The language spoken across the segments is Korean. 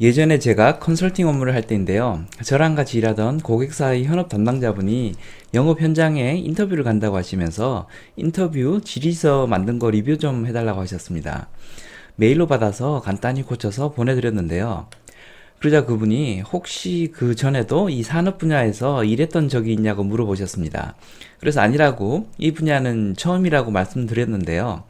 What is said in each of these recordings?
예전에 제가 컨설팅 업무를 할 때인데요. 저랑 같이 일하던 고객사의 현업 담당자분이 영업 현장에 인터뷰를 간다고 하시면서 인터뷰 질의서 만든 거 리뷰 좀 해달라고 하셨습니다. 메일로 받아서 간단히 고쳐서 보내드렸는데요. 그러자 그분이 혹시 그 전에도 이 산업 분야에서 일했던 적이 있냐고 물어보셨습니다. 그래서 아니라고 이 분야는 처음이라고 말씀드렸는데요.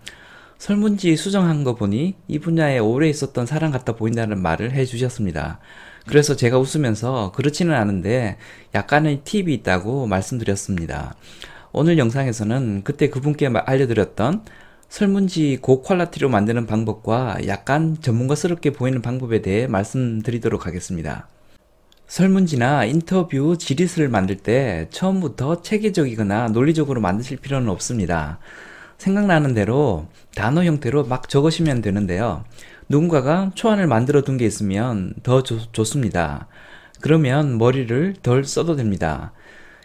설문지 수정한 거 보니 이 분야에 오래 있었던 사람 같아 보인다는 말을 해 주셨습니다. 그래서 제가 웃으면서 그렇지는 않은데 약간의 팁이 있다고 말씀드렸습니다. 오늘 영상에서는 그때 그분께 알려드렸던 설문지 고퀄리티로 만드는 방법과 약간 전문가스럽게 보이는 방법에 대해 말씀드리도록 하겠습니다. 설문지나 인터뷰 지리스를 만들 때 처음부터 체계적이거나 논리적으로 만드실 필요는 없습니다. 생각나는 대로 단어 형태로 막 적으시면 되는데요. 누군가가 초안을 만들어 둔 게 있으면 더 좋, 좋습니다. 그러면 머리를 덜 써도 됩니다.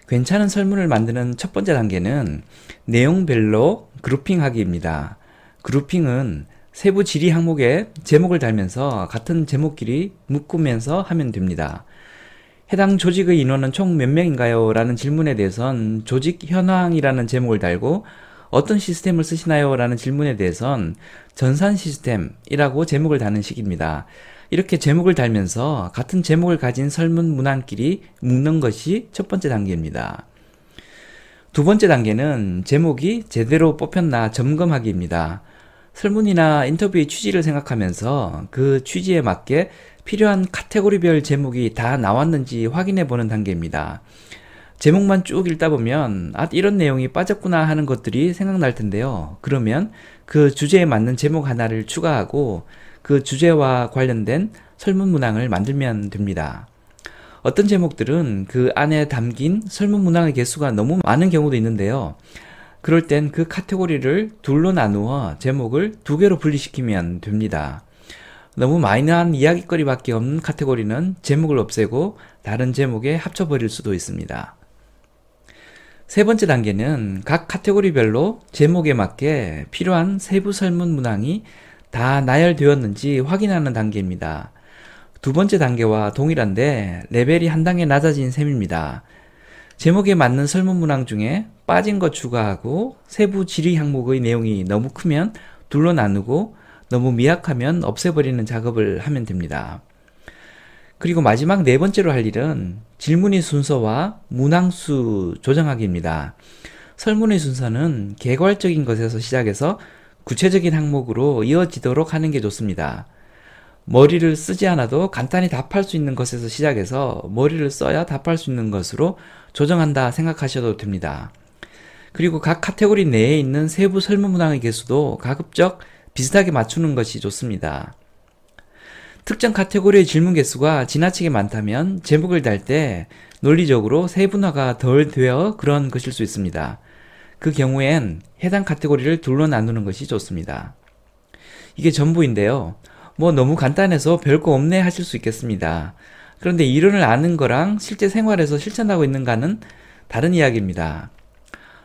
괜찮은 설문을 만드는 첫 번째 단계는 내용별로 그룹핑하기입니다. 그룹핑은 세부 지리 항목에 제목을 달면서 같은 제목끼리 묶으면서 하면 됩니다. 해당 조직의 인원은 총 몇 명인가요? 라는 질문에 대해선 조직 현황이라는 제목을 달고 어떤 시스템을 쓰시나요? 라는 질문에 대해선 전산 시스템이라고 제목을 다는 식입니다. 이렇게 제목을 달면서 같은 제목을 가진 설문 문항끼리 묶는 것이 첫 번째 단계입니다. 두 번째 단계는 제목이 제대로 뽑혔나 점검하기입니다. 설문이나 인터뷰의 취지를 생각하면서 그 취지에 맞게 필요한 카테고리별 제목이 다 나왔는지 확인해 보는 단계입니다. 제목만 쭉 읽다 보면 아 이런 내용이 빠졌구나 하는 것들이 생각날 텐데요. 그러면 그 주제에 맞는 제목 하나를 추가하고 그 주제와 관련된 설문 문항을 만들면 됩니다. 어떤 제목들은 그 안에 담긴 설문 문항의 개수가 너무 많은 경우도 있는데요. 그럴 땐 그 카테고리를 둘로 나누어 제목을 두 개로 분리시키면 됩니다. 너무 마이너한 이야기거리밖에 없는 카테고리는 제목을 없애고 다른 제목에 합쳐버릴 수도 있습니다. 세 번째 단계는 각 카테고리별로 제목에 맞게 필요한 세부 설문 문항이 다 나열되었는지 확인하는 단계입니다. 두 번째 단계와 동일한데 레벨이 한 단계 낮아진 셈입니다. 제목에 맞는 설문 문항 중에 빠진 것 추가하고 세부 질의 항목의 내용이 너무 크면 둘로 나누고 너무 미약하면 없애버리는 작업을 하면 됩니다. 그리고 마지막 네 번째로 할 일은 질문의 순서와 문항수 조정하기입니다. 설문의 순서는 개괄적인 것에서 시작해서 구체적인 항목으로 이어지도록 하는 게 좋습니다. 머리를 쓰지 않아도 간단히 답할 수 있는 것에서 시작해서 머리를 써야 답할 수 있는 것으로 조정한다 생각하셔도 됩니다. 그리고 각 카테고리 내에 있는 세부 설문 문항의 개수도 가급적 비슷하게 맞추는 것이 좋습니다. 특정 카테고리의 질문 개수가 지나치게 많다면 제목을 달 때 논리적으로 세분화가 덜 되어 그런 것일 수 있습니다. 그 경우엔 해당 카테고리를 둘로 나누는 것이 좋습니다. 이게 전부인데요. 뭐 너무 간단해서 별거 없네 하실 수 있겠습니다. 그런데 이론을 아는 거랑 실제 생활에서 실천하고 있는가는 다른 이야기입니다.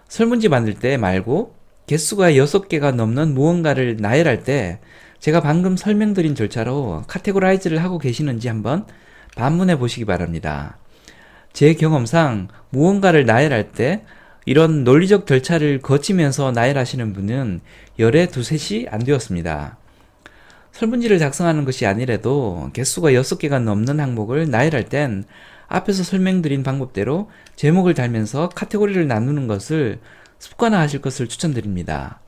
설문지 만들 때 말고 개수가 6개가 넘는 무언가를 나열할 때 제가 방금 설명드린 절차로 카테고라이즈를 하고 계시는지 한번 반문해 보시기 바랍니다. 제 경험상 무언가를 나열할 때 이런 논리적 절차를 거치면서 나열하시는 분은 열에 두셋이 안 되었습니다. 설문지를 작성하는 것이 아니래도 개수가 6개가 넘는 항목을 나열할 땐 앞에서 설명드린 방법대로 제목을 달면서 카테고리를 나누는 것을 습관화하실 것을 추천드립니다.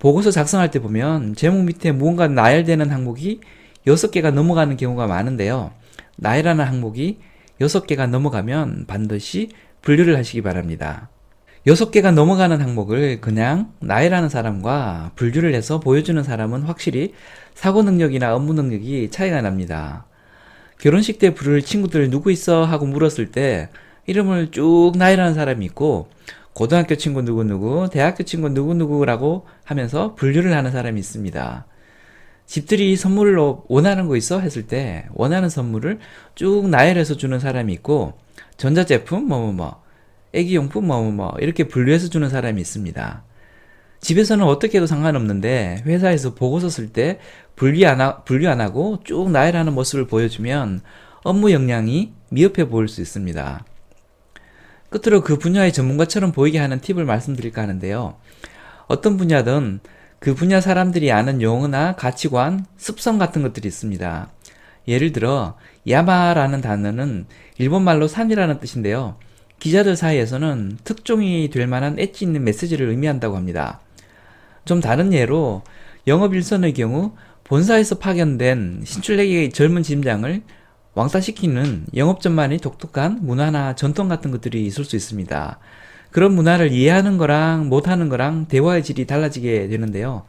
보고서 작성할 때 보면 제목 밑에 무언가 나열되는 항목이 6개가 넘어가는 경우가 많은데요. 나열하는 항목이 6개가 넘어가면 반드시 분류를 하시기 바랍니다. 6개가 넘어가는 항목을 그냥 나열하는 사람과 분류를 해서 보여주는 사람은 확실히 사고 능력이나 업무 능력이 차이가 납니다. 결혼식 때 부를 친구들 누구 있어? 하고 물었을 때 이름을 쭉 나열하는 사람이 있고 고등학교 친구 누구누구, 대학교 친구 누구누구라고 하면서 분류를 하는 사람이 있습니다. 집들이 선물로 원하는 거 있어? 했을 때 원하는 선물을 쭉 나열해서 주는 사람이 있고 전자제품 뭐뭐뭐 애기용품 뭐뭐뭐 이렇게 분류해서 주는 사람이 있습니다. 집에서는 어떻게 해도 상관없는데 회사에서 보고서 쓸 때 분리 안, 하, 분리 안 하고 쭉 나열하는 모습을 보여주면 업무 역량이 미흡해 보일 수 있습니다. 끝으로 그 분야의 전문가처럼 보이게 하는 팁을 말씀드릴까 하는데요. 어떤 분야든 그 분야 사람들이 아는 용어나 가치관, 습성 같은 것들이 있습니다. 예를 들어 야마라는 단어는 일본말로 산이라는 뜻인데요. 기자들 사이에서는 특종이 될 만한 엣지 있는 메시지를 의미한다고 합니다. 좀 다른 예로 영업 일선의 경우 본사에서 파견된 신출내기의 젊은 짐장을 왕따시키는 영업전만의 독특한 문화나 전통 같은 것들이 있을 수 있습니다. 그런 문화를 이해하는 거랑 못하는 거랑 대화의 질이 달라지게 되는데요.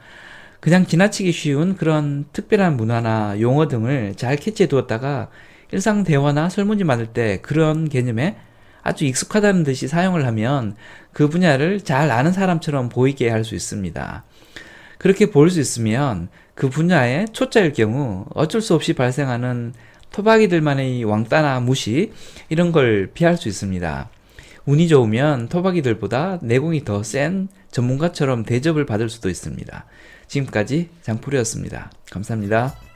그냥 지나치기 쉬운 그런 특별한 문화나 용어 등을 잘 캐치해 두었다가 일상 대화나 설문지 만들 때 그런 개념에 아주 익숙하다는 듯이 사용을 하면 그 분야를 잘 아는 사람처럼 보이게 할 수 있습니다. 그렇게 보일 수 있으면 그 분야의 초짜일 경우 어쩔 수 없이 발생하는 토박이들만의 왕따나 무시 이런 걸 피할 수 있습니다. 운이 좋으면 토박이들보다 내공이 더 센 전문가처럼 대접을 받을 수도 있습니다. 지금까지 장풀이었습니다. 감사합니다.